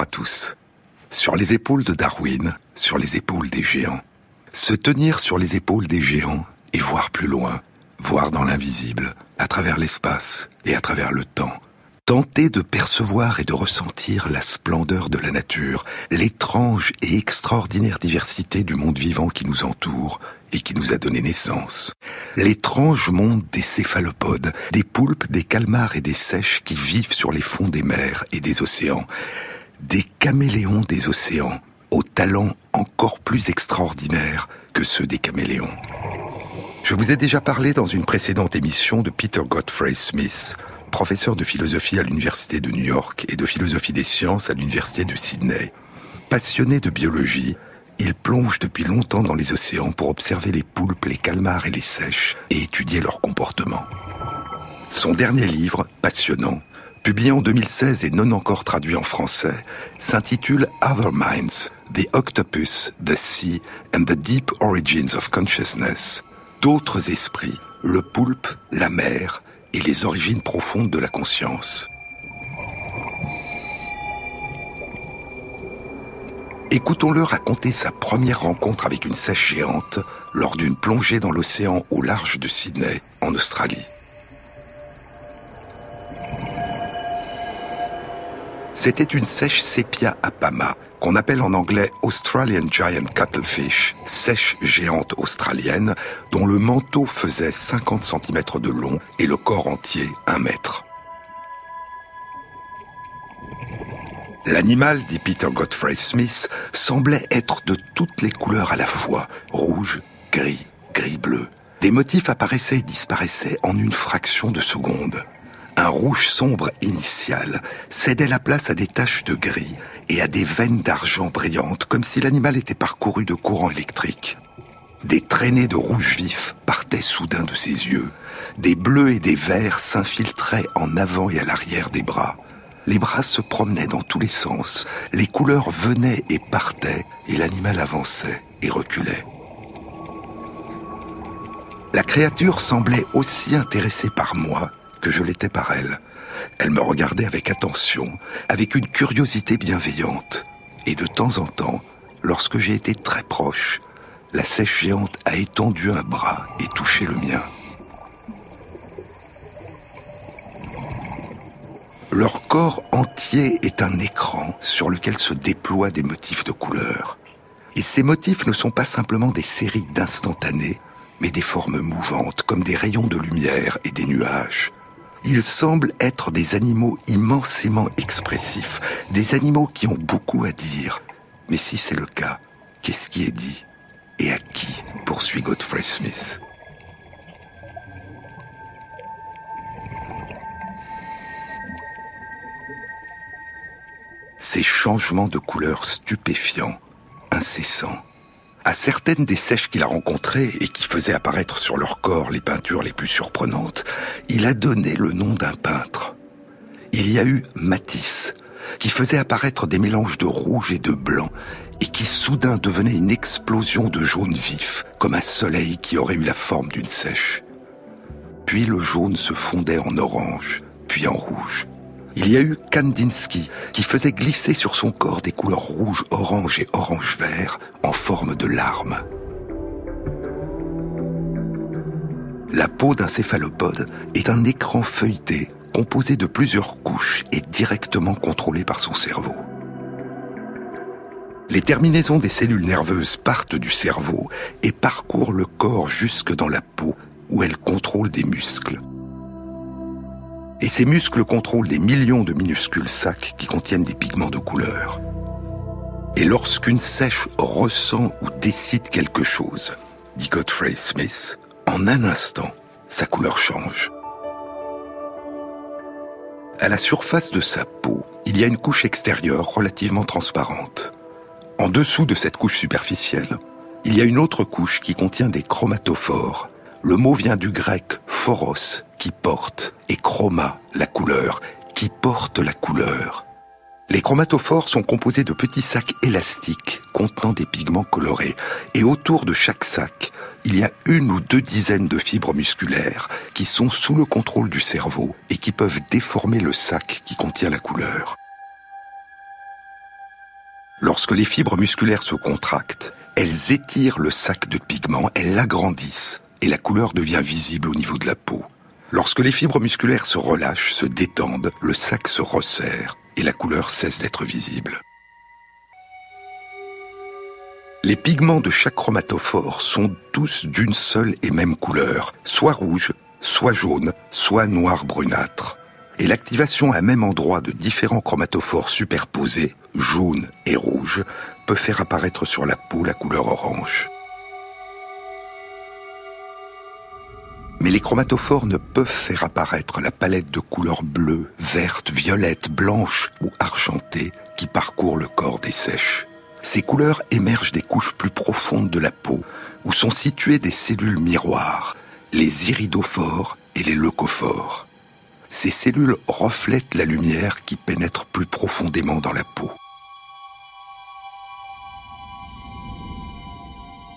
À tous. Sur les épaules de Darwin, sur les épaules des géants. Se tenir sur les épaules des géants et voir plus loin, voir dans l'invisible, à travers l'espace et à travers le temps. Tenter de percevoir et de ressentir la splendeur de la nature, l'étrange et extraordinaire diversité du monde vivant qui nous entoure et qui nous a donné naissance. L'étrange monde des céphalopodes, des poulpes, des calmars et des sèches qui vivent sur les fonds des mers et des océans des caméléons des océans, aux talents encore plus extraordinaires que ceux des caméléons. Je vous ai déjà parlé dans une précédente émission de Peter Godfrey Smith, professeur de philosophie à l'Université de New York et de philosophie des sciences à l'Université de Sydney. Passionné de biologie, il plonge depuis longtemps dans les océans pour observer les poulpes, les calmars et les sèches et étudier leur comportement. Son dernier livre, passionnant, publié en 2016 et non encore traduit en français, s'intitule Other Minds, The Octopus, The Sea and the Deep Origins of Consciousness. D'autres esprits, le poulpe, la mer et les origines profondes de la conscience. Écoutons-le raconter sa première rencontre avec une sèche géante lors d'une plongée dans l'océan au large de Sydney, en Australie. C'était une sèche sépia apama, qu'on appelle en anglais Australian Giant Cuttlefish, sèche géante australienne, dont le manteau faisait 50 cm de long et le corps entier 1 mètre. L'animal, dit Peter Godfrey Smith, semblait être de toutes les couleurs à la fois, rouge, gris, gris-bleu. Des motifs apparaissaient et disparaissaient en une fraction de seconde un rouge sombre initial cédait la place à des taches de gris et à des veines d'argent brillantes, comme si l'animal était parcouru de courants électriques. Des traînées de rouge vif partaient soudain de ses yeux. Des bleus et des verts s'infiltraient en avant et à l'arrière des bras. Les bras se promenaient dans tous les sens. Les couleurs venaient et partaient, et l'animal avançait et reculait. La créature semblait aussi intéressée par moi que je l'étais par elle. Elle me regardait avec attention, avec une curiosité bienveillante. Et de temps en temps, lorsque j'ai été très proche, la sèche géante a étendu un bras et touché le mien. Leur corps entier est un écran sur lequel se déploient des motifs de couleurs. Et ces motifs ne sont pas simplement des séries d'instantanés, mais des formes mouvantes comme des rayons de lumière et des nuages. Ils semblent être des animaux immensément expressifs, des animaux qui ont beaucoup à dire. Mais si c'est le cas, qu'est-ce qui est dit Et à qui poursuit Godfrey Smith? Ces changements de couleur stupéfiants, incessants, à certaines des sèches qu'il a rencontrées et qui faisaient apparaître sur leur corps les peintures les plus surprenantes, il a donné le nom d'un peintre. Il y a eu Matisse, qui faisait apparaître des mélanges de rouge et de blanc, et qui soudain devenait une explosion de jaune vif, comme un soleil qui aurait eu la forme d'une sèche. Puis le jaune se fondait en orange, puis en rouge. Il y a eu Kandinsky, qui faisait glisser sur son corps des couleurs rouge, orange et orange-vert en forme de larmes. La peau d'un céphalopode est un écran feuilleté composé de plusieurs couches et directement contrôlé par son cerveau. Les terminaisons des cellules nerveuses partent du cerveau et parcourent le corps jusque dans la peau où elles contrôlent des muscles. Et ces muscles contrôlent des millions de minuscules sacs qui contiennent des pigments de couleur. Et lorsqu'une sèche ressent ou décide quelque chose, dit Godfrey Smith, en un instant, sa couleur change. À la surface de sa peau, il y a une couche extérieure relativement transparente. En dessous de cette couche superficielle, il y a une autre couche qui contient des chromatophores. Le mot vient du grec phoros, qui porte, et chroma, la couleur, qui porte la couleur. Les chromatophores sont composés de petits sacs élastiques contenant des pigments colorés, et autour de chaque sac, il y a une ou deux dizaines de fibres musculaires qui sont sous le contrôle du cerveau et qui peuvent déformer le sac qui contient la couleur. Lorsque les fibres musculaires se contractent, elles étirent le sac de pigments, elles l'agrandissent et la couleur devient visible au niveau de la peau. Lorsque les fibres musculaires se relâchent, se détendent, le sac se resserre et la couleur cesse d'être visible. Les pigments de chaque chromatophore sont tous d'une seule et même couleur, soit rouge, soit jaune, soit noir brunâtre. Et l'activation à même endroit de différents chromatophores superposés, jaune et rouge, peut faire apparaître sur la peau la couleur orange. Mais les chromatophores ne peuvent faire apparaître la palette de couleurs bleues, vertes, violettes, blanches ou argentées qui parcourt le corps des sèches. Ces couleurs émergent des couches plus profondes de la peau, où sont situées des cellules miroirs, les iridophores et les leucophores. Ces cellules reflètent la lumière qui pénètre plus profondément dans la peau.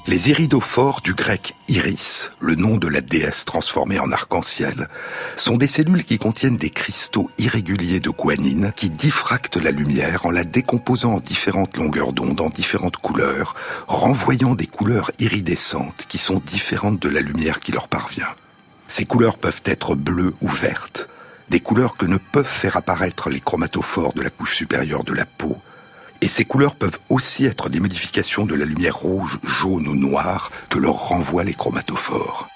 Les iridophores du grec iris, le nom de la déesse transformée en arc-en-ciel, sont des cellules qui contiennent des cristaux irréguliers de guanine qui diffractent la lumière en la décomposant en différentes longueurs d'onde, en différentes couleurs, renvoyant des couleurs iridescentes qui sont différentes de la lumière qui leur parvient. Ces couleurs peuvent être bleues ou vertes, des couleurs que ne peuvent faire apparaître les chromatophores de la couche supérieure de la peau, et ces couleurs peuvent aussi être des modifications de la lumière rouge, jaune ou noire que leur renvoient les chromatophores.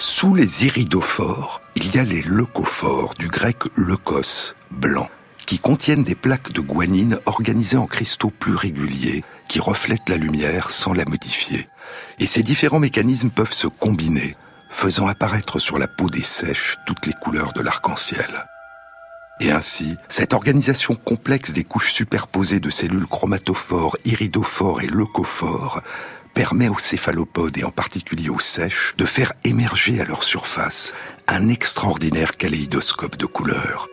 Sous les iridophores, il y a les leucophores, du grec leukos, blanc, qui contiennent des plaques de guanine organisées en cristaux plus réguliers qui reflètent la lumière sans la modifier. Et ces différents mécanismes peuvent se combiner, faisant apparaître sur la peau des sèches toutes les couleurs de l'arc-en-ciel. Et ainsi, cette organisation complexe des couches superposées de cellules chromatophores, iridophores et leucophores permet aux céphalopodes et en particulier aux sèches de faire émerger à leur surface un extraordinaire kaléidoscope de couleurs.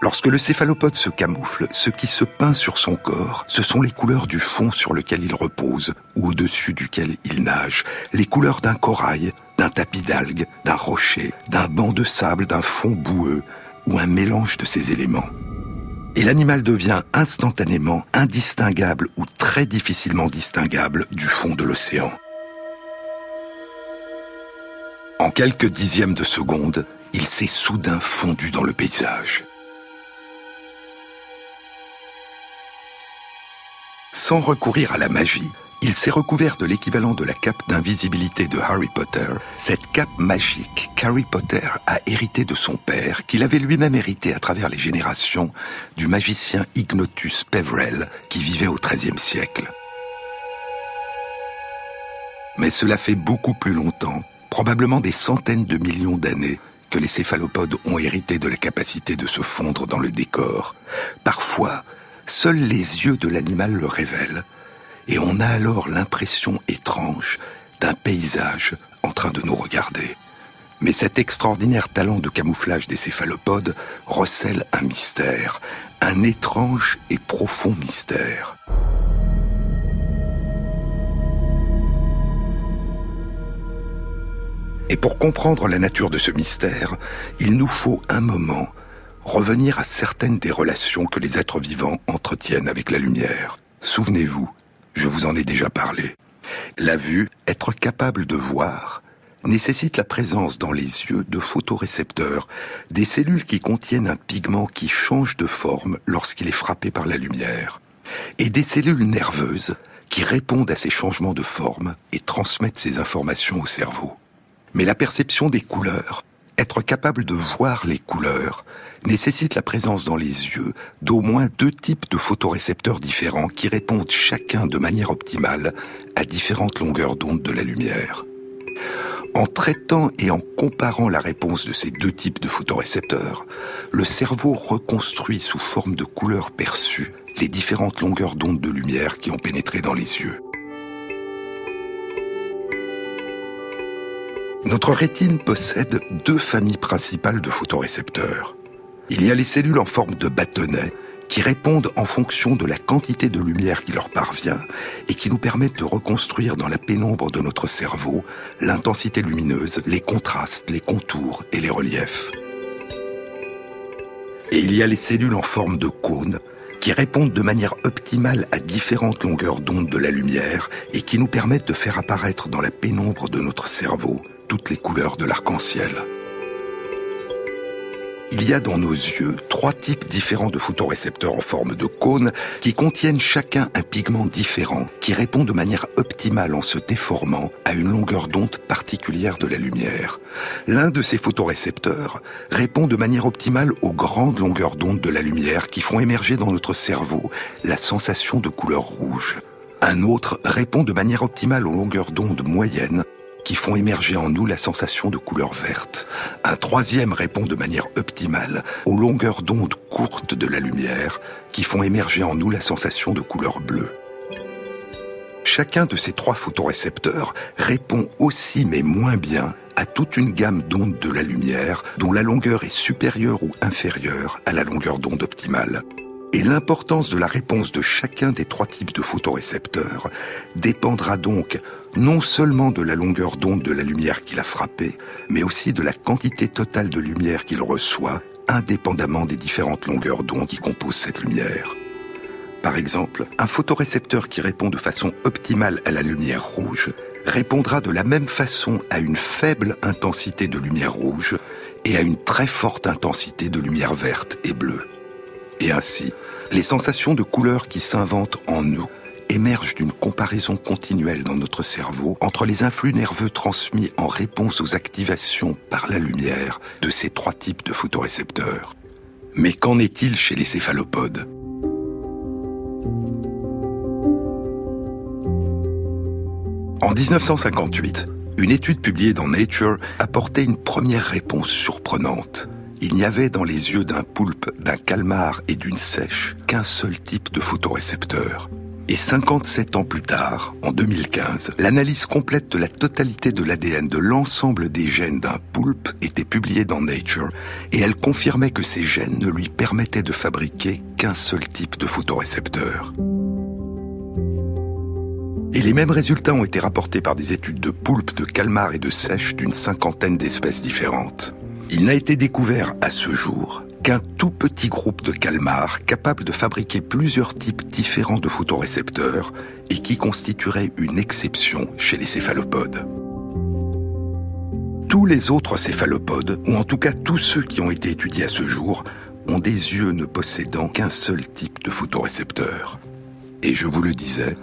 Lorsque le céphalopode se camoufle, ce qui se peint sur son corps, ce sont les couleurs du fond sur lequel il repose ou au-dessus duquel il nage, les couleurs d'un corail, d'un tapis d'algues, d'un rocher, d'un banc de sable, d'un fond boueux ou un mélange de ces éléments. Et l'animal devient instantanément indistinguable ou très difficilement distinguable du fond de l'océan. En quelques dixièmes de seconde, il s'est soudain fondu dans le paysage. Sans recourir à la magie, il s'est recouvert de l'équivalent de la cape d'invisibilité de Harry Potter, cette cape magique qu'Harry Potter a héritée de son père, qu'il avait lui-même hérité à travers les générations du magicien Ignotus Peverell qui vivait au XIIIe siècle. Mais cela fait beaucoup plus longtemps, probablement des centaines de millions d'années, que les céphalopodes ont hérité de la capacité de se fondre dans le décor. Parfois, seuls les yeux de l'animal le révèlent, et on a alors l'impression étrange d'un paysage en train de nous regarder. Mais cet extraordinaire talent de camouflage des céphalopodes recèle un mystère, un étrange et profond mystère. Et pour comprendre la nature de ce mystère, il nous faut un moment revenir à certaines des relations que les êtres vivants entretiennent avec la lumière. Souvenez-vous, je vous en ai déjà parlé. La vue, être capable de voir, nécessite la présence dans les yeux de photorécepteurs, des cellules qui contiennent un pigment qui change de forme lorsqu'il est frappé par la lumière, et des cellules nerveuses qui répondent à ces changements de forme et transmettent ces informations au cerveau. Mais la perception des couleurs, être capable de voir les couleurs, nécessite la présence dans les yeux d'au moins deux types de photorécepteurs différents qui répondent chacun de manière optimale à différentes longueurs d'onde de la lumière. En traitant et en comparant la réponse de ces deux types de photorécepteurs, le cerveau reconstruit sous forme de couleurs perçues les différentes longueurs d'onde de lumière qui ont pénétré dans les yeux. Notre rétine possède deux familles principales de photorécepteurs. Il y a les cellules en forme de bâtonnet qui répondent en fonction de la quantité de lumière qui leur parvient et qui nous permettent de reconstruire dans la pénombre de notre cerveau l'intensité lumineuse, les contrastes, les contours et les reliefs. Et il y a les cellules en forme de cône qui répondent de manière optimale à différentes longueurs d'onde de la lumière et qui nous permettent de faire apparaître dans la pénombre de notre cerveau toutes les couleurs de l'arc-en-ciel. Il y a dans nos yeux trois types différents de photorécepteurs en forme de cône qui contiennent chacun un pigment différent qui répond de manière optimale en se déformant à une longueur d'onde particulière de la lumière. L'un de ces photorécepteurs répond de manière optimale aux grandes longueurs d'onde de la lumière qui font émerger dans notre cerveau la sensation de couleur rouge. Un autre répond de manière optimale aux longueurs d'onde moyennes qui font émerger en nous la sensation de couleur verte. Un troisième répond de manière optimale aux longueurs d'onde courtes de la lumière qui font émerger en nous la sensation de couleur bleue. Chacun de ces trois photorécepteurs répond aussi mais moins bien à toute une gamme d'ondes de la lumière dont la longueur est supérieure ou inférieure à la longueur d'onde optimale. Et l'importance de la réponse de chacun des trois types de photorécepteurs dépendra donc non seulement de la longueur d'onde de la lumière qu'il a frappée, mais aussi de la quantité totale de lumière qu'il reçoit, indépendamment des différentes longueurs d'onde qui composent cette lumière. Par exemple, un photorécepteur qui répond de façon optimale à la lumière rouge répondra de la même façon à une faible intensité de lumière rouge et à une très forte intensité de lumière verte et bleue. Et ainsi, les sensations de couleur qui s'inventent en nous émerge d'une comparaison continuelle dans notre cerveau entre les influx nerveux transmis en réponse aux activations par la lumière de ces trois types de photorécepteurs. Mais qu'en est-il chez les céphalopodes? En 1958, une étude publiée dans Nature apportait une première réponse surprenante. Il n'y avait dans les yeux d'un poulpe, d'un calmar et d'une sèche qu'un seul type de photorécepteur, et 57 ans plus tard, en 2015, l'analyse complète de la totalité de l'ADN de l'ensemble des gènes d'un poulpe était publiée dans Nature et elle confirmait que ces gènes ne lui permettaient de fabriquer qu'un seul type de photorécepteur. Et les mêmes résultats ont été rapportés par des études de poulpes, de calmars et de sèches d'une cinquantaine d'espèces différentes. Il n'a été découvert à ce jour qu'un tout petit groupe de calmars capable de fabriquer plusieurs types différents de photorécepteurs et qui constituerait une exception chez les céphalopodes. Tous les autres céphalopodes, ou en tout cas tous ceux qui ont été étudiés à ce jour, ont des yeux ne possédant qu'un seul type de photorécepteur. Et je vous le disais,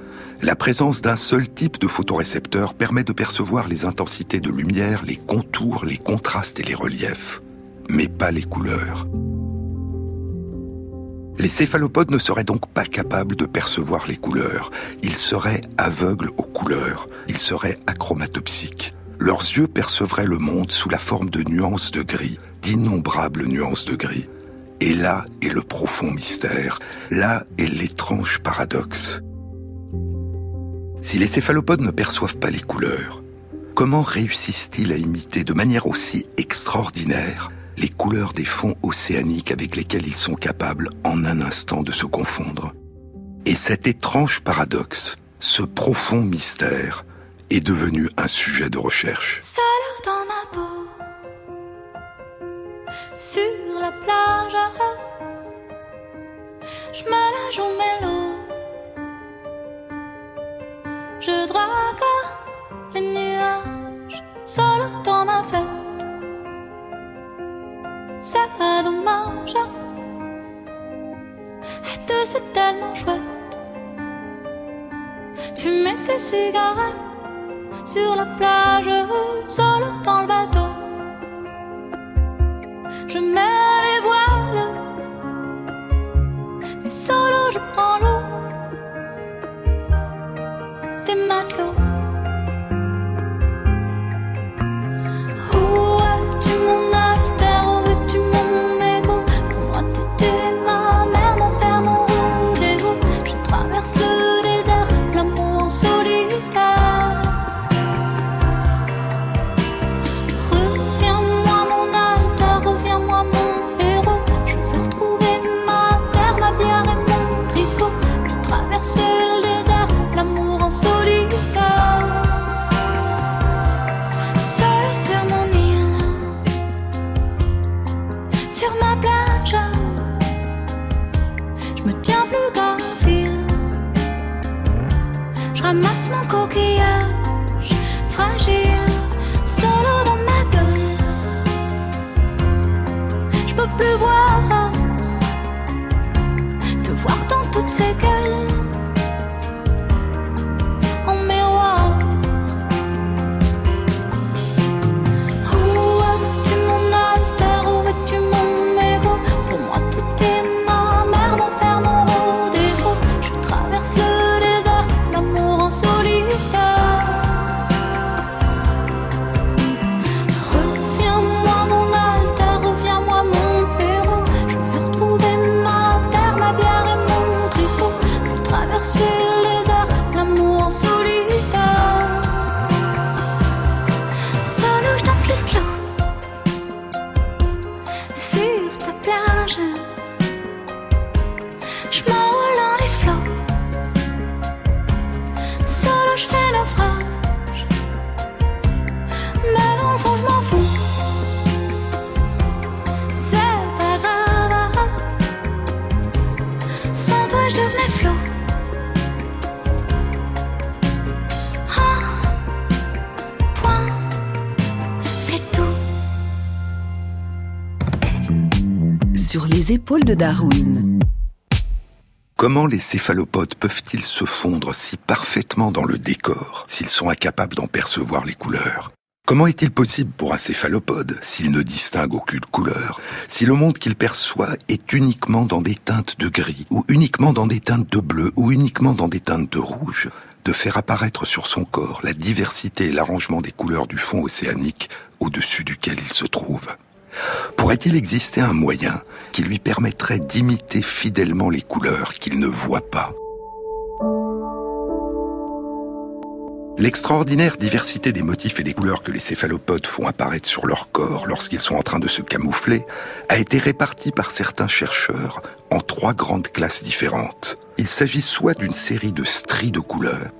la présence d'un seul type de photorécepteur permet de percevoir les intensités de lumière, les contours, les contrastes et les reliefs, mais pas les couleurs. Les céphalopodes ne seraient donc pas capables de percevoir les couleurs. Ils seraient aveugles aux couleurs. Ils seraient achromatopsiques. Leurs yeux percevraient le monde sous la forme de nuances de gris, d'innombrables nuances de gris. Et là est le profond mystère, là est l'étrange paradoxe. Si les céphalopodes ne perçoivent pas les couleurs, comment réussissent-ils à imiter de manière aussi extraordinaire les couleurs des fonds océaniques avec lesquels ils sont capables en un instant de se confondre? Et cet étrange paradoxe, ce profond mystère, est devenu un sujet de recherche. Je drague les nuages, seul dans ma fête c'est dommage. Et tout c'est tellement chouette. Tu mets tes cigarettes sur la plage, solo dans le bateau. Je mets les voiles, mais épaules de Darwin. Comment les céphalopodes peuvent-ils se fondre si parfaitement dans le décor s'ils sont incapables d'en percevoir les couleurs? Comment est-il possible pour un céphalopode, s'il ne distingue aucune couleur, si le monde qu'il perçoit est uniquement dans des teintes de gris, ou uniquement dans des teintes de bleu, ou uniquement dans des teintes de rouge, de faire apparaître sur son corps la diversité et l'arrangement des couleurs du fond océanique au-dessus duquel il se trouve Pourrait-il exister un moyen qui lui permettrait d'imiter fidèlement les couleurs qu'il ne voit pas? L'extraordinaire diversité des motifs et des couleurs que les céphalopodes font apparaître sur leur corps lorsqu'ils sont en train de se camoufler a été répartie par certains chercheurs en trois grandes classes différentes. Il s'agit soit d'une série de stries de couleurs,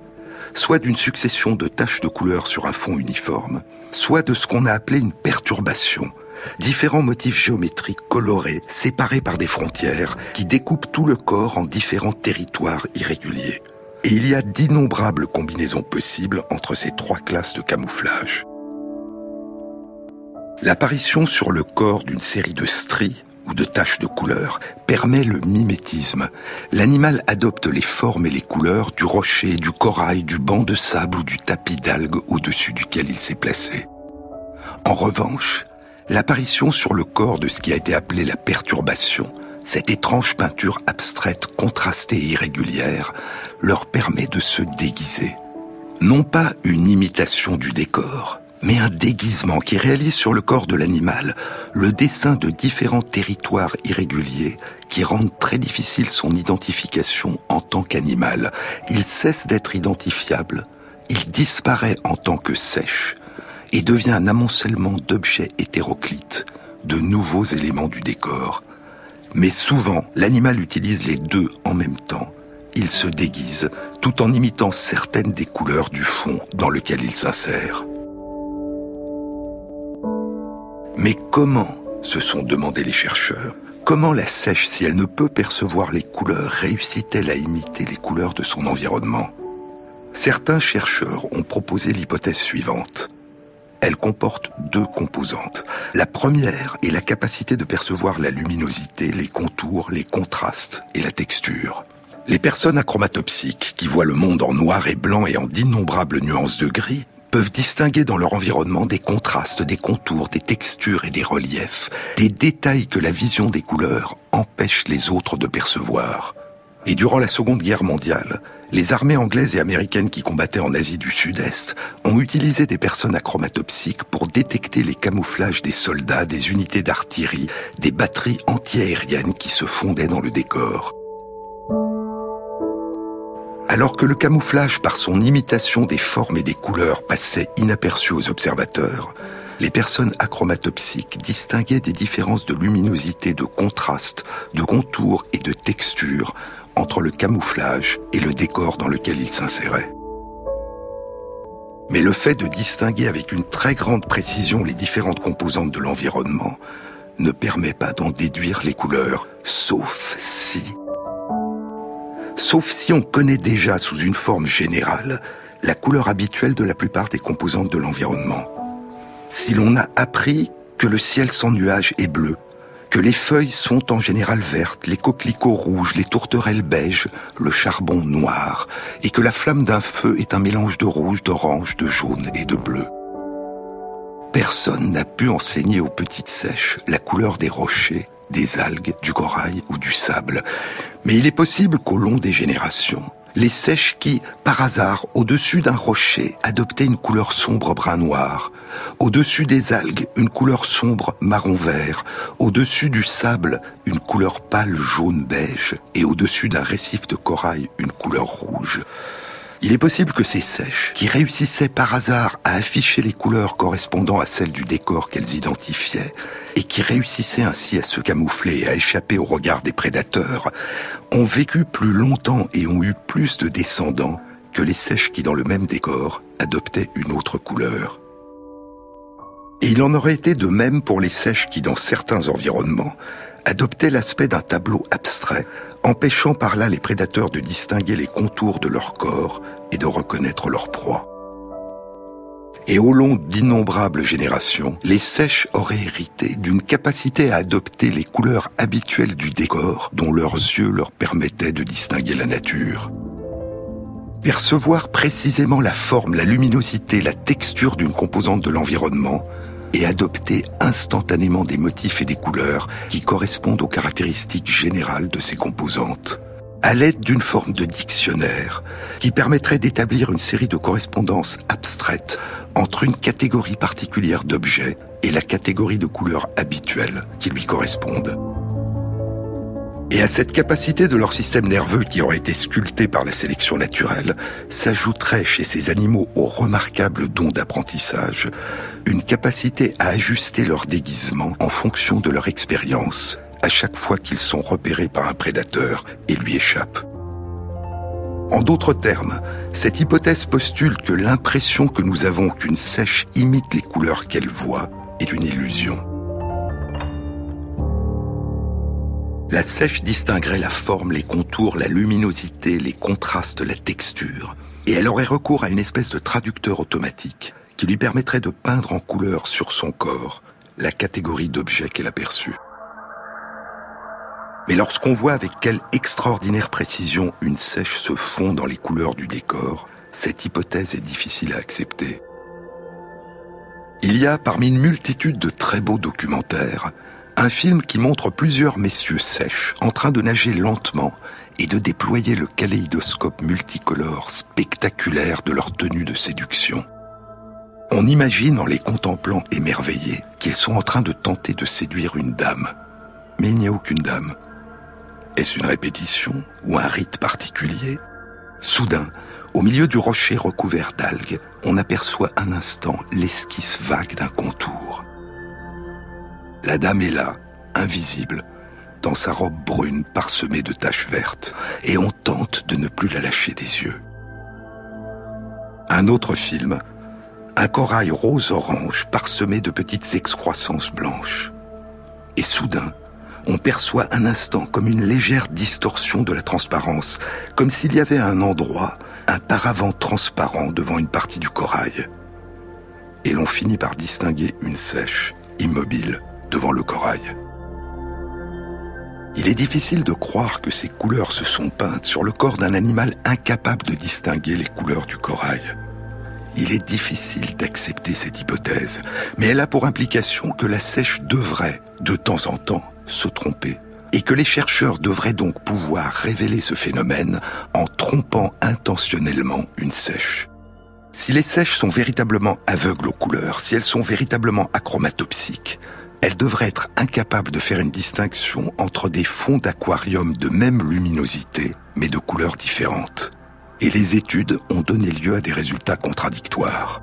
soit d'une succession de taches de couleurs sur un fond uniforme, soit de ce qu'on a appelé une perturbation, différents motifs géométriques colorés, séparés par des frontières, qui découpent tout le corps en différents territoires irréguliers. Et il y a d'innombrables combinaisons possibles entre ces trois classes de camouflage. L'apparition sur le corps d'une série de stries ou de taches de couleurs permet le mimétisme. L'animal adopte les formes et les couleurs du rocher, du corail, du banc de sable ou du tapis d'algues au-dessus duquel il s'est placé. En revanche, l'apparition sur le corps de ce qui a été appelé la perturbation, cette étrange peinture abstraite, contrastée et irrégulière, leur permet de se déguiser. Non pas une imitation du décor, mais un déguisement qui réalise sur le corps de l'animal le dessin de différents territoires irréguliers qui rendent très difficile son identification en tant qu'animal. Il cesse d'être identifiable, il disparaît en tant que sèche, et devient un amoncellement d'objets hétéroclites, de nouveaux éléments du décor. Mais souvent, l'animal utilise les deux en même temps. Il se déguise tout en imitant certaines des couleurs du fond dans lequel il s'insère. Mais comment, se sont demandé les chercheurs, comment la sèche, si elle ne peut percevoir les couleurs, réussit-elle à imiter les couleurs de son environnement? Certains chercheurs ont proposé l'hypothèse suivante. Elle comporte deux composantes. La première est la capacité de percevoir la luminosité, les contours, les contrastes et la texture. Les personnes achromatopsiques, qui voient le monde en noir et blanc et en d'innombrables nuances de gris, peuvent distinguer dans leur environnement des contrastes, des contours, des textures et des reliefs, des détails que la vision des couleurs empêche les autres de percevoir. Et durant la Seconde Guerre mondiale, les armées anglaises et américaines qui combattaient en Asie du Sud-Est ont utilisé des personnes achromatopsiques pour détecter les camouflages des soldats, des unités d'artillerie, des batteries antiaériennes qui se fondaient dans le décor. Alors que le camouflage par son imitation des formes et des couleurs passait inaperçu aux observateurs, les personnes achromatopsiques distinguaient des différences de luminosité, de contraste, de contour et de texture entre le camouflage et le décor dans lequel il s'insérait. Mais le fait de distinguer avec une très grande précision les différentes composantes de l'environnement ne permet pas d'en déduire les couleurs, sauf si... Sauf si on connaît déjà sous une forme générale la couleur habituelle de la plupart des composantes de l'environnement. Si l'on a appris que le ciel sans nuages est bleu, que les feuilles sont en général vertes, les coquelicots rouges, les tourterelles beiges, le charbon noir, et que la flamme d'un feu est un mélange de rouge, d'orange, de jaune et de bleu. Personne n'a pu enseigner aux petites sèches la couleur des rochers, des algues, du corail ou du sable, mais il est possible qu'au long des générations, les sèches qui, par hasard, au-dessus d'un rocher, adoptaient une couleur sombre brun noir, au-dessus des algues, une couleur sombre marron-vert, au-dessus du sable, une couleur pâle jaune-beige, et au-dessus d'un récif de corail, une couleur rouge. Il est possible que ces sèches, qui réussissaient par hasard à afficher les couleurs correspondant à celles du décor qu'elles identifiaient, et qui réussissaient ainsi à se camoufler et à échapper au regard des prédateurs, ont vécu plus longtemps et ont eu plus de descendants que les sèches qui, dans le même décor, adoptaient une autre couleur. Et il en aurait été de même pour les sèches qui, dans certains environnements, adoptaient l'aspect d'un tableau abstrait, empêchant par là les prédateurs de distinguer les contours de leur corps et de reconnaître leur proie. Et au long d'innombrables générations, les sèches auraient hérité d'une capacité à adopter les couleurs habituelles du décor dont leurs yeux leur permettaient de distinguer la nature. Percevoir précisément la forme, la luminosité, la texture d'une composante de l'environnement et adopter instantanément des motifs et des couleurs qui correspondent aux caractéristiques générales de ces composantes à l'aide d'une forme de dictionnaire qui permettrait d'établir une série de correspondances abstraites entre une catégorie particulière d'objets et la catégorie de couleurs habituelles qui lui correspondent. Et à cette capacité de leur système nerveux qui aurait été sculpté par la sélection naturelle, s'ajouterait chez ces animaux au remarquable don d'apprentissage une capacité à ajuster leur déguisement en fonction de leur expérience à chaque fois qu'ils sont repérés par un prédateur et lui échappent. En d'autres termes, cette hypothèse postule que l'impression que nous avons qu'une sèche imite les couleurs qu'elle voit est une illusion. La sèche distinguerait la forme, les contours, la luminosité, les contrastes, la texture, et elle aurait recours à une espèce de traducteur automatique qui lui permettrait de peindre en couleur sur son corps la catégorie d'objets qu'elle aperçut. Mais lorsqu'on voit avec quelle extraordinaire précision une sèche se fond dans les couleurs du décor, cette hypothèse est difficile à accepter. Il y a parmi une multitude de très beaux documentaires un film qui montre plusieurs messieurs sèches en train de nager lentement et de déployer le kaléidoscope multicolore spectaculaire de leur tenue de séduction. On imagine en les contemplant émerveillés qu'ils sont en train de tenter de séduire une dame. Mais il n'y a aucune dame. Est-ce une répétition ou un rite particulier? Soudain, au milieu du rocher recouvert d'algues, on aperçoit un instant l'esquisse vague d'un contour. La dame est là, invisible, dans sa robe brune parsemée de taches vertes, et on tente de ne plus la lâcher des yeux. Un autre film, un corail rose-orange parsemé de petites excroissances blanches. Et soudain, on perçoit un instant comme une légère distorsion de la transparence, comme s'il y avait un endroit, un paravent transparent devant une partie du corail. Et l'on finit par distinguer une sèche, immobile, devant le corail. Il est difficile de croire que ces couleurs se sont peintes sur le corps d'un animal incapable de distinguer les couleurs du corail. Il est difficile d'accepter cette hypothèse, mais elle a pour implication que la sèche devrait, de temps en temps, se tromper et que les chercheurs devraient donc pouvoir révéler ce phénomène en trompant intentionnellement une sèche. Si les sèches sont véritablement aveugles aux couleurs, si elles sont véritablement achromatopsiques, elles devraient être incapables de faire une distinction entre des fonds d'aquarium de même luminosité, mais de couleurs différentes. Et les études ont donné lieu à des résultats contradictoires.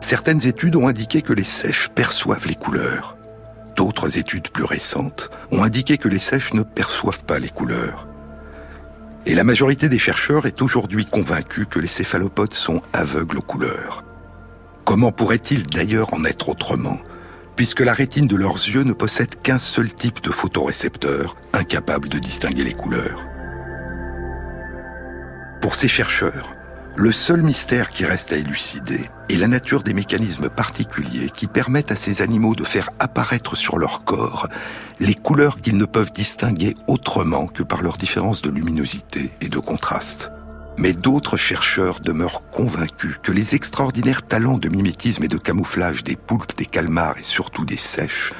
Certaines études ont indiqué que les sèches perçoivent les couleurs, D'autres études plus récentes ont indiqué que les sèches ne perçoivent pas les couleurs. Et la majorité des chercheurs est aujourd'hui convaincue que les céphalopodes sont aveugles aux couleurs. Comment pourrait-il d'ailleurs en être autrement, puisque la rétine de leurs yeux ne possède qu'un seul type de photorécepteur, incapable de distinguer les couleurs Pour ces chercheurs, le seul mystère qui reste à élucider est la nature des mécanismes particuliers qui permettent à ces animaux de faire apparaître sur leur corps les couleurs qu'ils ne peuvent distinguer autrement que par leur différence de luminosité et de contraste. Mais d'autres chercheurs demeurent convaincus que les extraordinaires talents de mimétisme et de camouflage des poulpes, des calmars et surtout des sèches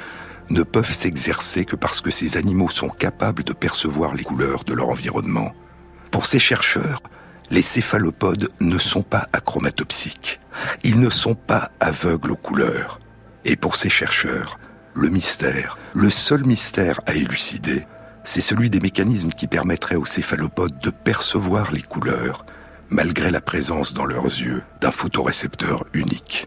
ne peuvent s'exercer que parce que ces animaux sont capables de percevoir les couleurs de leur environnement. Pour ces chercheurs, les céphalopodes ne sont pas achromatopsiques. Ils ne sont pas aveugles aux couleurs. Et pour ces chercheurs, le mystère, le seul mystère à élucider, c'est celui des mécanismes qui permettraient aux céphalopodes de percevoir les couleurs, malgré la présence dans leurs yeux d'un photorécepteur unique.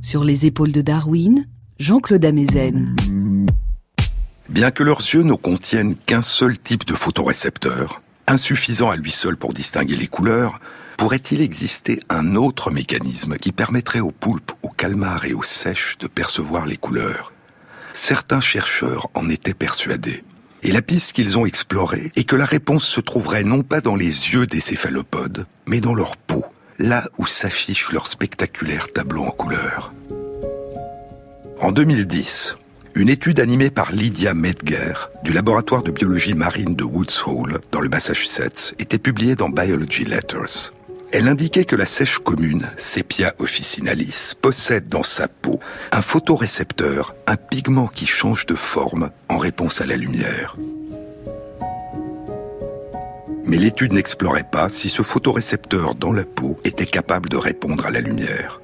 Sur les épaules de Darwin, Jean-Claude Amezen. Bien que leurs yeux ne contiennent qu'un seul type de photorécepteur, insuffisant à lui seul pour distinguer les couleurs, pourrait-il exister un autre mécanisme qui permettrait aux poulpes, aux calmars et aux sèches de percevoir les couleurs? Certains chercheurs en étaient persuadés. Et la piste qu'ils ont explorée est que la réponse se trouverait non pas dans les yeux des céphalopodes, mais dans leur peau, là où s'affiche leur spectaculaire tableau en couleurs. En 2010, une étude animée par Lydia Medger du laboratoire de biologie marine de Woods Hole dans le Massachusetts était publiée dans Biology Letters. Elle indiquait que la sèche commune, Sepia officinalis, possède dans sa peau un photorécepteur, un pigment qui change de forme en réponse à la lumière. Mais l'étude n'explorait pas si ce photorécepteur dans la peau était capable de répondre à la lumière.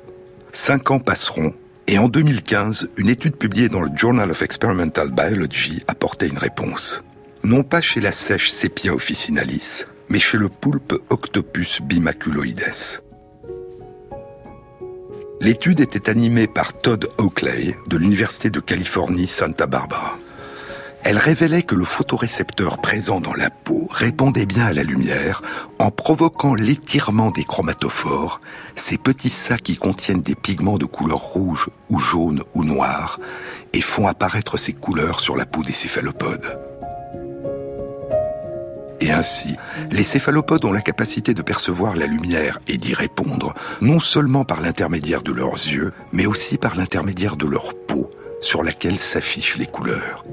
Cinq ans passeront et en 2015, une étude publiée dans le Journal of Experimental Biology apportait une réponse. Non pas chez la sèche Sepia officinalis, mais chez le poulpe Octopus bimaculoides. L'étude était animée par Todd Oakley de l'Université de Californie Santa Barbara. Elle révélait que le photorécepteur présent dans la peau répondait bien à la lumière en provoquant l'étirement des chromatophores, ces petits sacs qui contiennent des pigments de couleur rouge ou jaune ou noir et font apparaître ces couleurs sur la peau des céphalopodes. Et ainsi, les céphalopodes ont la capacité de percevoir la lumière et d'y répondre, non seulement par l'intermédiaire de leurs yeux, mais aussi par l'intermédiaire de leur peau, sur laquelle s'affichent les couleurs.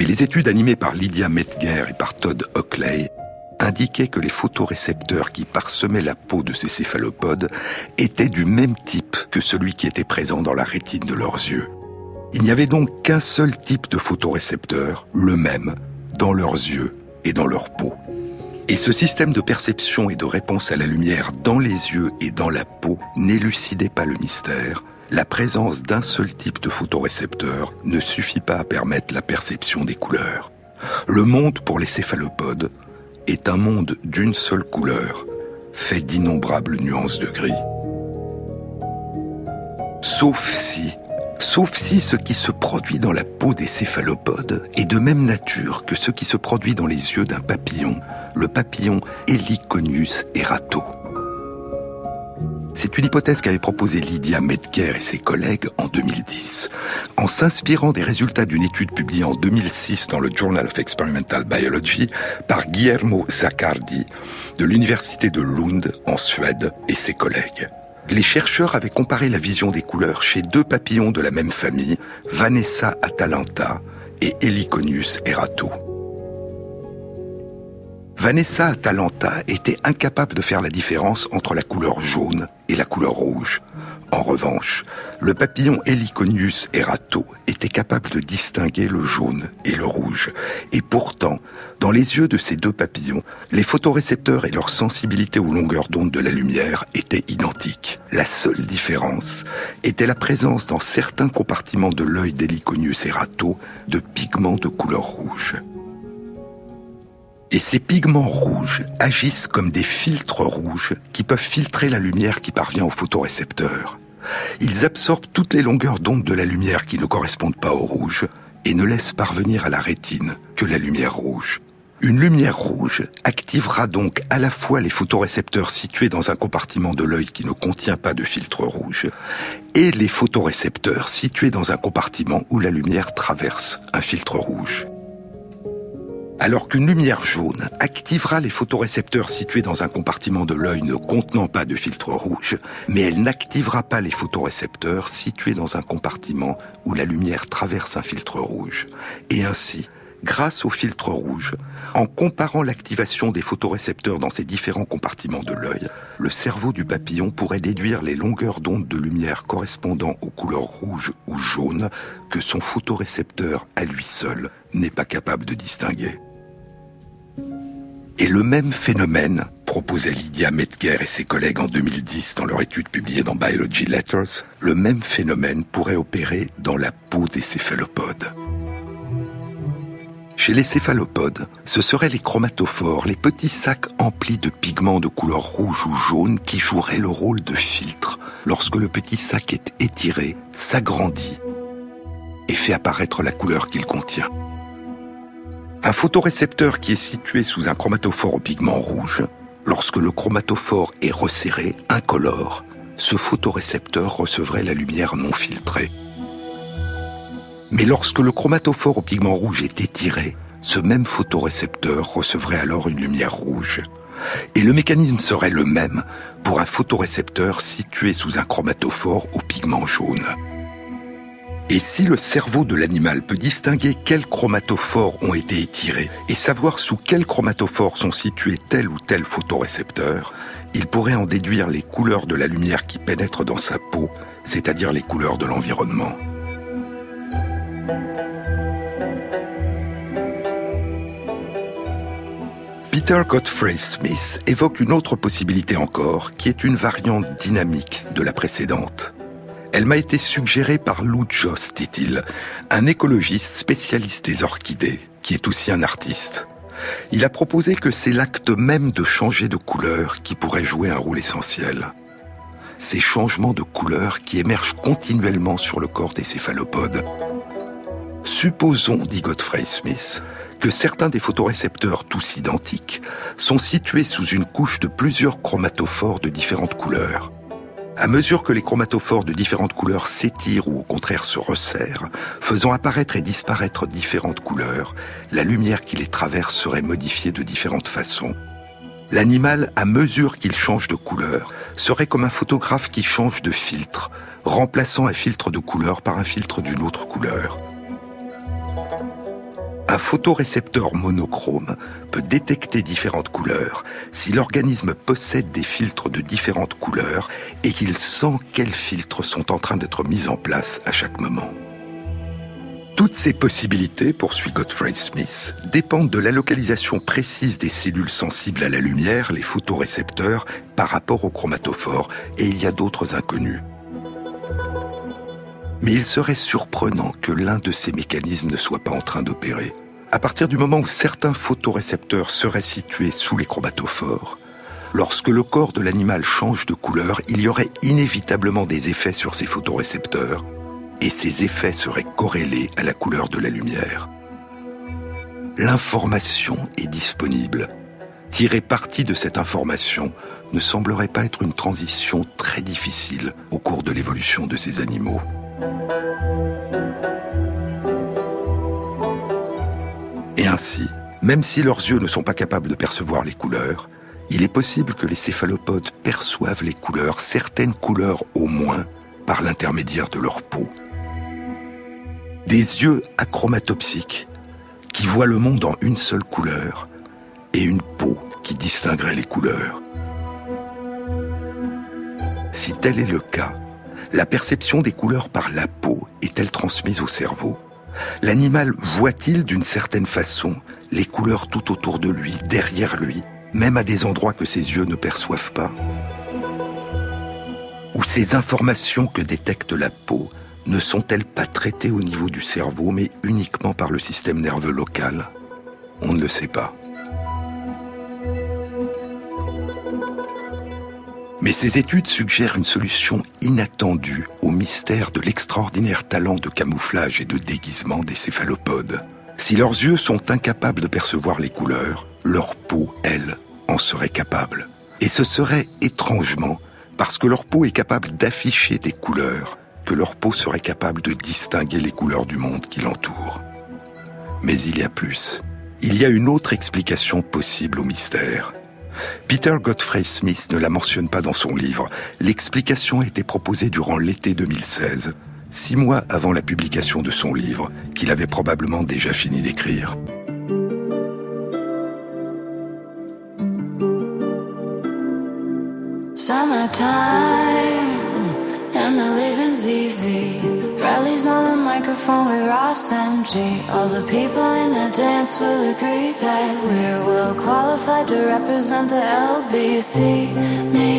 Mais les études animées par Lydia Metger et par Todd Oakley indiquaient que les photorécepteurs qui parsemaient la peau de ces céphalopodes étaient du même type que celui qui était présent dans la rétine de leurs yeux. Il n'y avait donc qu'un seul type de photorécepteur, le même, dans leurs yeux et dans leur peau. Et ce système de perception et de réponse à la lumière dans les yeux et dans la peau n'élucidait pas le mystère. La présence d'un seul type de photorécepteur ne suffit pas à permettre la perception des couleurs. Le monde pour les céphalopodes est un monde d'une seule couleur, fait d'innombrables nuances de gris. Sauf si sauf si ce qui se produit dans la peau des céphalopodes est de même nature que ce qui se produit dans les yeux d'un papillon, le papillon Heliconius erato. C'est une hypothèse qu'avait proposée Lydia Medker et ses collègues en 2010, en s'inspirant des résultats d'une étude publiée en 2006 dans le Journal of Experimental Biology par Guillermo Zaccardi de l'Université de Lund en Suède et ses collègues les chercheurs avaient comparé la vision des couleurs chez deux papillons de la même famille, Vanessa atalanta et Heliconius erato. Vanessa atalanta était incapable de faire la différence entre la couleur jaune et la couleur rouge. En revanche, le papillon Heliconius erato était capable de distinguer le jaune et le rouge. Et pourtant, dans les yeux de ces deux papillons, les photorécepteurs et leur sensibilité aux longueurs d'onde de la lumière étaient identiques. La seule différence était la présence dans certains compartiments de l'œil d'Heliconius erato de pigments de couleur rouge. Et ces pigments rouges agissent comme des filtres rouges qui peuvent filtrer la lumière qui parvient au photorécepteur. Ils absorbent toutes les longueurs d'onde de la lumière qui ne correspondent pas au rouge et ne laissent parvenir à la rétine que la lumière rouge. Une lumière rouge activera donc à la fois les photorécepteurs situés dans un compartiment de l'œil qui ne contient pas de filtre rouge et les photorécepteurs situés dans un compartiment où la lumière traverse un filtre rouge alors qu'une lumière jaune activera les photorécepteurs situés dans un compartiment de l'œil ne contenant pas de filtre rouge, mais elle n'activera pas les photorécepteurs situés dans un compartiment où la lumière traverse un filtre rouge. Et ainsi, grâce au filtre rouge, en comparant l'activation des photorécepteurs dans ces différents compartiments de l'œil, le cerveau du papillon pourrait déduire les longueurs d'onde de lumière correspondant aux couleurs rouge ou jaune que son photorécepteur à lui seul n'est pas capable de distinguer. Et le même phénomène, proposait Lydia Metger et ses collègues en 2010 dans leur étude publiée dans Biology Letters, le même phénomène pourrait opérer dans la peau des céphalopodes. Chez les céphalopodes, ce seraient les chromatophores, les petits sacs emplis de pigments de couleur rouge ou jaune qui joueraient le rôle de filtre lorsque le petit sac est étiré, s'agrandit et fait apparaître la couleur qu'il contient. Un photorécepteur qui est situé sous un chromatophore au pigment rouge, lorsque le chromatophore est resserré, incolore, ce photorécepteur recevrait la lumière non filtrée. Mais lorsque le chromatophore au pigment rouge est étiré, ce même photorécepteur recevrait alors une lumière rouge. Et le mécanisme serait le même pour un photorécepteur situé sous un chromatophore au pigment jaune. Et si le cerveau de l'animal peut distinguer quels chromatophores ont été étirés et savoir sous quels chromatophores sont situés tel ou tel photorécepteur, il pourrait en déduire les couleurs de la lumière qui pénètre dans sa peau, c'est-à-dire les couleurs de l'environnement. Peter Godfrey Smith évoque une autre possibilité encore, qui est une variante dynamique de la précédente. Elle m'a été suggérée par Lou Joss, dit-il, un écologiste spécialiste des orchidées, qui est aussi un artiste. Il a proposé que c'est l'acte même de changer de couleur qui pourrait jouer un rôle essentiel. Ces changements de couleur qui émergent continuellement sur le corps des céphalopodes. Supposons, dit Godfrey Smith, que certains des photorécepteurs, tous identiques, sont situés sous une couche de plusieurs chromatophores de différentes couleurs. À mesure que les chromatophores de différentes couleurs s'étirent ou au contraire se resserrent, faisant apparaître et disparaître différentes couleurs, la lumière qui les traverse serait modifiée de différentes façons. L'animal, à mesure qu'il change de couleur, serait comme un photographe qui change de filtre, remplaçant un filtre de couleur par un filtre d'une autre couleur. Un photorécepteur monochrome peut détecter différentes couleurs si l'organisme possède des filtres de différentes couleurs et qu'il sent quels filtres sont en train d'être mis en place à chaque moment. Toutes ces possibilités, poursuit Godfrey Smith, dépendent de la localisation précise des cellules sensibles à la lumière, les photorécepteurs, par rapport au chromatophore, et il y a d'autres inconnus. Mais il serait surprenant que l'un de ces mécanismes ne soit pas en train d'opérer. À partir du moment où certains photorécepteurs seraient situés sous les chromatophores, lorsque le corps de l'animal change de couleur, il y aurait inévitablement des effets sur ces photorécepteurs, et ces effets seraient corrélés à la couleur de la lumière. L'information est disponible. Tirer parti de cette information ne semblerait pas être une transition très difficile au cours de l'évolution de ces animaux. Et ainsi, même si leurs yeux ne sont pas capables de percevoir les couleurs, il est possible que les céphalopodes perçoivent les couleurs, certaines couleurs au moins, par l'intermédiaire de leur peau des yeux achromatopsiques qui voient le monde en une seule couleur et une peau qui distinguerait les couleurs. Si tel est le cas, la perception des couleurs par la peau est-elle transmise au cerveau? L'animal voit-il d'une certaine façon les couleurs tout autour de lui, derrière lui, même à des endroits que ses yeux ne perçoivent pas? Ou ces informations que détecte la peau ne sont-elles pas traitées au niveau du cerveau, mais uniquement par le système nerveux local? On ne le sait pas. Mais ces études suggèrent une solution inattendue au mystère de l'extraordinaire talent de camouflage et de déguisement des céphalopodes. Si leurs yeux sont incapables de percevoir les couleurs, leur peau, elle, en serait capable. Et ce serait étrangement parce que leur peau est capable d'afficher des couleurs que leur peau serait capable de distinguer les couleurs du monde qui l'entoure. Mais il y a plus. Il y a une autre explication possible au mystère. Peter Godfrey Smith ne la mentionne pas dans son livre. L'explication a été proposée durant l'été 2016, six mois avant la publication de son livre, qu'il avait probablement déjà fini d'écrire. and the living's easy. Rallies on the microphone with Ross and G. All the people in the dance will agree that we're well qualified to represent the LBC. Me,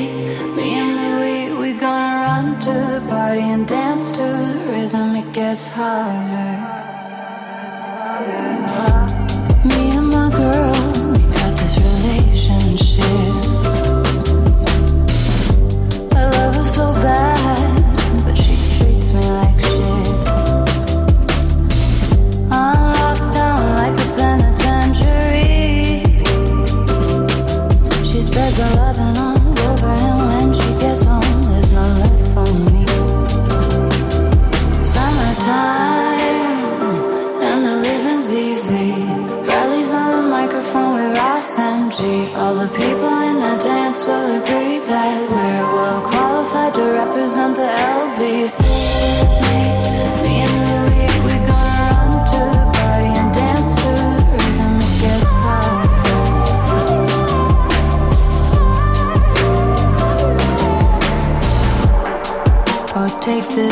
me and Louis, we gonna run to the party and dance to the rhythm. It gets harder. Me and my girl, we got this relationship.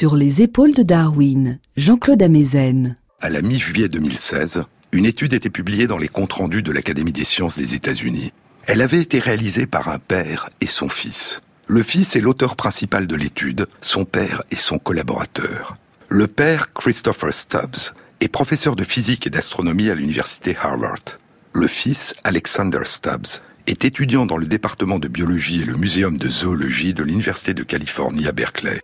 Sur les épaules de Darwin, Jean-Claude Amezen. À la mi-juillet 2016, une étude était publiée dans les comptes rendus de l'Académie des sciences des États-Unis. Elle avait été réalisée par un père et son fils. Le fils est l'auteur principal de l'étude, son père est son collaborateur. Le père, Christopher Stubbs, est professeur de physique et d'astronomie à l'université Harvard. Le fils, Alexander Stubbs, est étudiant dans le département de biologie et le muséum de zoologie de l'université de Californie à Berkeley.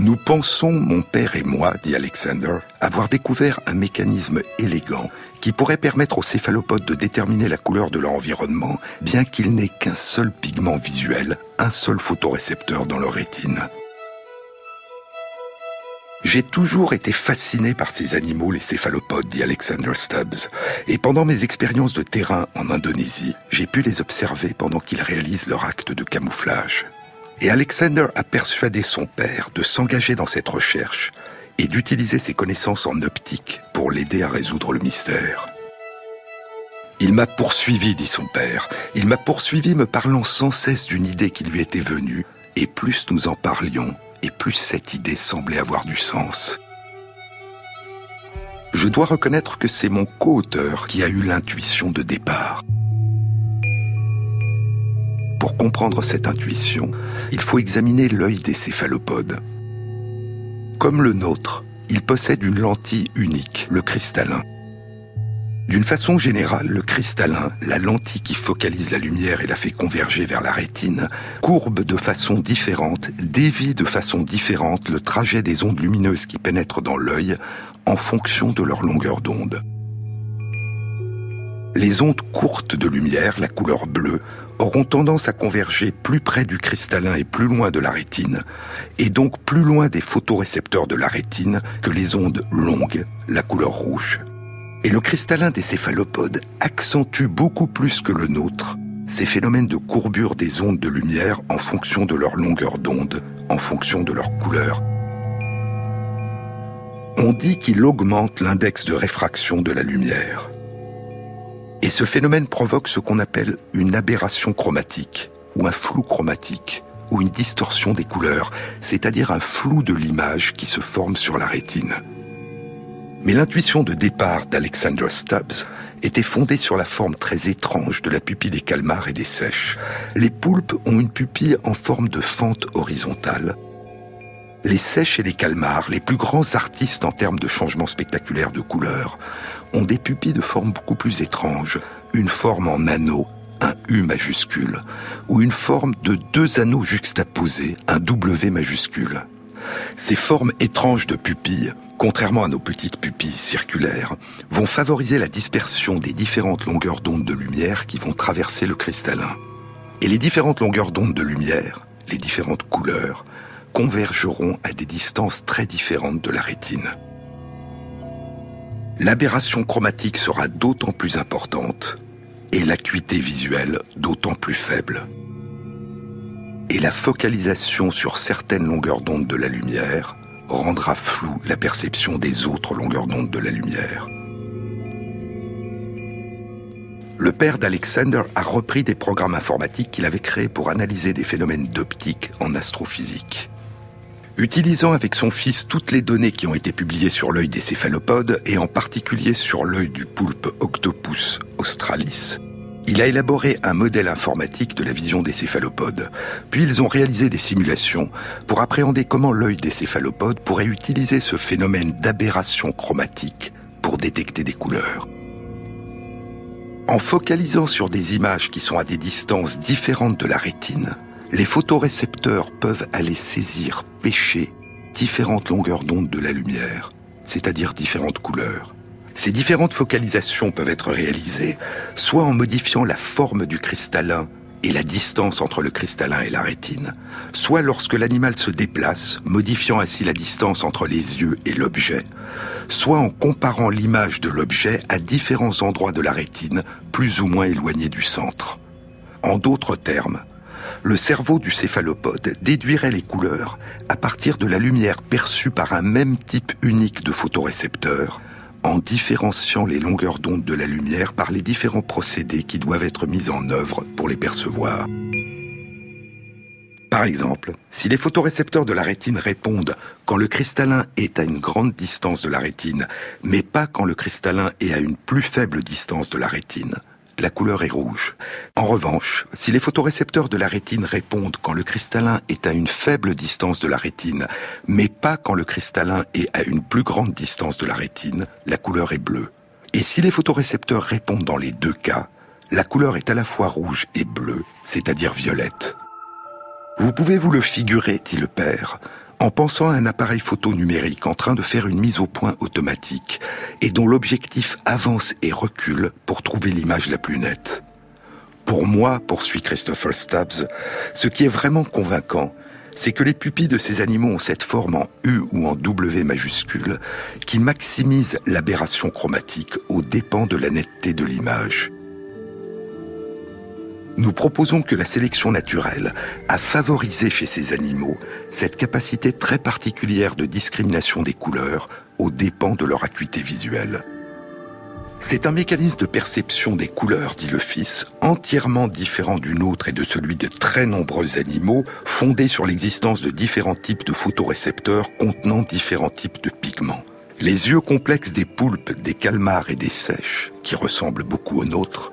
Nous pensons, mon père et moi, dit Alexander, avoir découvert un mécanisme élégant qui pourrait permettre aux céphalopodes de déterminer la couleur de leur environnement, bien qu'il n'ait qu'un seul pigment visuel, un seul photorécepteur dans leur rétine. J'ai toujours été fasciné par ces animaux, les céphalopodes, dit Alexander Stubbs, et pendant mes expériences de terrain en Indonésie, j'ai pu les observer pendant qu'ils réalisent leur acte de camouflage. Et Alexander a persuadé son père de s'engager dans cette recherche et d'utiliser ses connaissances en optique pour l'aider à résoudre le mystère. Il m'a poursuivi, dit son père. Il m'a poursuivi me parlant sans cesse d'une idée qui lui était venue, et plus nous en parlions, et plus cette idée semblait avoir du sens. Je dois reconnaître que c'est mon co-auteur qui a eu l'intuition de départ. Pour comprendre cette intuition, il faut examiner l'œil des céphalopodes. Comme le nôtre, il possède une lentille unique, le cristallin. D'une façon générale, le cristallin, la lentille qui focalise la lumière et la fait converger vers la rétine, courbe de façon différente, dévie de façon différente le trajet des ondes lumineuses qui pénètrent dans l'œil en fonction de leur longueur d'onde. Les ondes courtes de lumière, la couleur bleue, auront tendance à converger plus près du cristallin et plus loin de la rétine, et donc plus loin des photorécepteurs de la rétine que les ondes longues, la couleur rouge. Et le cristallin des céphalopodes accentue beaucoup plus que le nôtre ces phénomènes de courbure des ondes de lumière en fonction de leur longueur d'onde, en fonction de leur couleur. On dit qu'il augmente l'index de réfraction de la lumière. Et ce phénomène provoque ce qu'on appelle une aberration chromatique, ou un flou chromatique, ou une distorsion des couleurs, c'est-à-dire un flou de l'image qui se forme sur la rétine. Mais l'intuition de départ d'Alexander Stubbs était fondée sur la forme très étrange de la pupille des calmars et des sèches. Les poulpes ont une pupille en forme de fente horizontale. Les sèches et les calmars, les plus grands artistes en termes de changements spectaculaires de couleurs, ont des pupilles de forme beaucoup plus étrange, une forme en anneau, un U majuscule, ou une forme de deux anneaux juxtaposés, un W majuscule. Ces formes étranges de pupilles, contrairement à nos petites pupilles circulaires, vont favoriser la dispersion des différentes longueurs d'onde de lumière qui vont traverser le cristallin. Et les différentes longueurs d'onde de lumière, les différentes couleurs, convergeront à des distances très différentes de la rétine l'aberration chromatique sera d'autant plus importante et l'acuité visuelle d'autant plus faible. Et la focalisation sur certaines longueurs d'onde de la lumière rendra floue la perception des autres longueurs d'onde de la lumière. Le père d'Alexander a repris des programmes informatiques qu'il avait créés pour analyser des phénomènes d'optique en astrophysique. Utilisant avec son fils toutes les données qui ont été publiées sur l'œil des céphalopodes et en particulier sur l'œil du poulpe Octopus australis, il a élaboré un modèle informatique de la vision des céphalopodes. Puis ils ont réalisé des simulations pour appréhender comment l'œil des céphalopodes pourrait utiliser ce phénomène d'aberration chromatique pour détecter des couleurs. En focalisant sur des images qui sont à des distances différentes de la rétine, les photorécepteurs peuvent aller saisir, pêcher différentes longueurs d'onde de la lumière, c'est-à-dire différentes couleurs. Ces différentes focalisations peuvent être réalisées soit en modifiant la forme du cristallin et la distance entre le cristallin et la rétine, soit lorsque l'animal se déplace, modifiant ainsi la distance entre les yeux et l'objet, soit en comparant l'image de l'objet à différents endroits de la rétine, plus ou moins éloignés du centre. En d'autres termes, le cerveau du céphalopode déduirait les couleurs à partir de la lumière perçue par un même type unique de photorécepteur en différenciant les longueurs d'onde de la lumière par les différents procédés qui doivent être mis en œuvre pour les percevoir. Par exemple, si les photorécepteurs de la rétine répondent quand le cristallin est à une grande distance de la rétine, mais pas quand le cristallin est à une plus faible distance de la rétine, la couleur est rouge. En revanche, si les photorécepteurs de la rétine répondent quand le cristallin est à une faible distance de la rétine, mais pas quand le cristallin est à une plus grande distance de la rétine, la couleur est bleue. Et si les photorécepteurs répondent dans les deux cas, la couleur est à la fois rouge et bleue, c'est-à-dire violette. Vous pouvez vous le figurer, dit le père, en pensant à un appareil photo numérique en train de faire une mise au point automatique et dont l'objectif avance et recule pour trouver l'image la plus nette. Pour moi, poursuit Christopher Stubbs, ce qui est vraiment convaincant, c'est que les pupilles de ces animaux ont cette forme en U ou en W majuscule qui maximise l'aberration chromatique aux dépens de la netteté de l'image nous proposons que la sélection naturelle a favorisé chez ces animaux cette capacité très particulière de discrimination des couleurs aux dépens de leur acuité visuelle. C'est un mécanisme de perception des couleurs, dit le fils, entièrement différent du nôtre et de celui de très nombreux animaux, fondé sur l'existence de différents types de photorécepteurs contenant différents types de pigments. Les yeux complexes des poulpes, des calmars et des sèches, qui ressemblent beaucoup aux nôtres,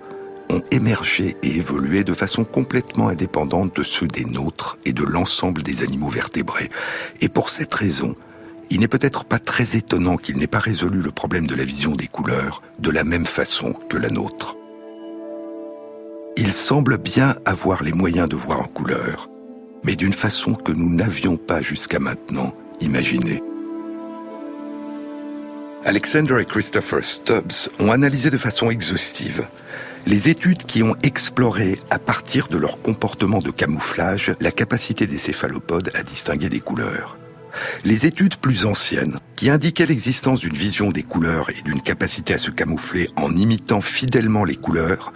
ont émergé et évolué de façon complètement indépendante de ceux des nôtres et de l'ensemble des animaux vertébrés. Et pour cette raison, il n'est peut-être pas très étonnant qu'il n'ait pas résolu le problème de la vision des couleurs de la même façon que la nôtre. Il semble bien avoir les moyens de voir en couleur, mais d'une façon que nous n'avions pas jusqu'à maintenant imaginée. Alexander et Christopher Stubbs ont analysé de façon exhaustive les études qui ont exploré, à partir de leur comportement de camouflage, la capacité des céphalopodes à distinguer des couleurs. Les études plus anciennes, qui indiquaient l'existence d'une vision des couleurs et d'une capacité à se camoufler en imitant fidèlement les couleurs,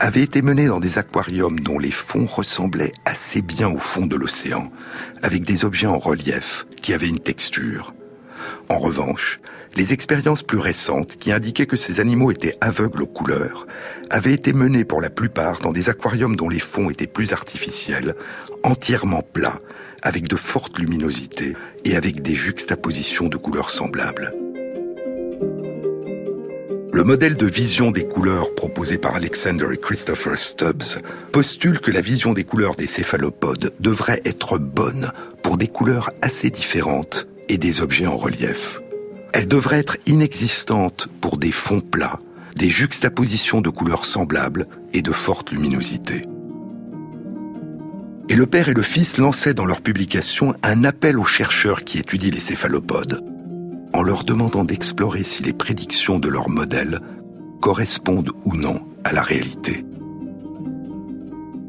avaient été menées dans des aquariums dont les fonds ressemblaient assez bien au fond de l'océan, avec des objets en relief qui avaient une texture. En revanche, les expériences plus récentes qui indiquaient que ces animaux étaient aveugles aux couleurs avaient été menées pour la plupart dans des aquariums dont les fonds étaient plus artificiels, entièrement plats, avec de fortes luminosités et avec des juxtapositions de couleurs semblables. Le modèle de vision des couleurs proposé par Alexander et Christopher Stubbs postule que la vision des couleurs des céphalopodes devrait être bonne pour des couleurs assez différentes et des objets en relief. Elle devrait être inexistante pour des fonds plats, des juxtapositions de couleurs semblables et de forte luminosité. Et le père et le fils lançaient dans leur publication un appel aux chercheurs qui étudient les céphalopodes, en leur demandant d'explorer si les prédictions de leur modèle correspondent ou non à la réalité.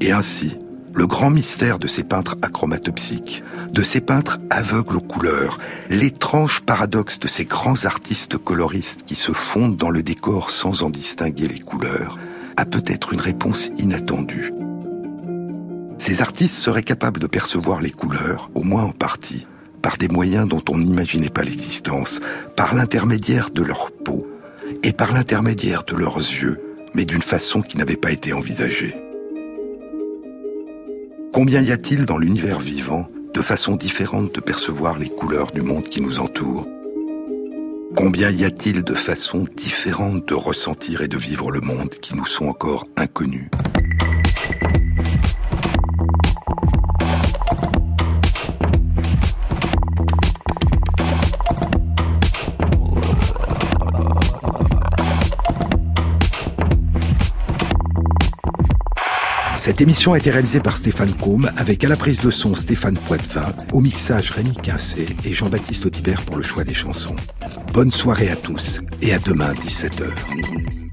Et ainsi, le grand mystère de ces peintres achromatopsiques, de ces peintres aveugles aux couleurs, l'étrange paradoxe de ces grands artistes coloristes qui se fondent dans le décor sans en distinguer les couleurs, a peut-être une réponse inattendue. Ces artistes seraient capables de percevoir les couleurs, au moins en partie, par des moyens dont on n'imaginait pas l'existence, par l'intermédiaire de leur peau et par l'intermédiaire de leurs yeux, mais d'une façon qui n'avait pas été envisagée. Combien y a-t-il dans l'univers vivant de façons différentes de percevoir les couleurs du monde qui nous entoure? Combien y a-t-il de façons différentes de ressentir et de vivre le monde qui nous sont encore inconnues Cette émission a été réalisée par Stéphane Combe avec à la prise de son Stéphane Poitvin, au mixage Rémi Quincé et Jean-Baptiste Audibert pour le choix des chansons. Bonne soirée à tous et à demain 17h.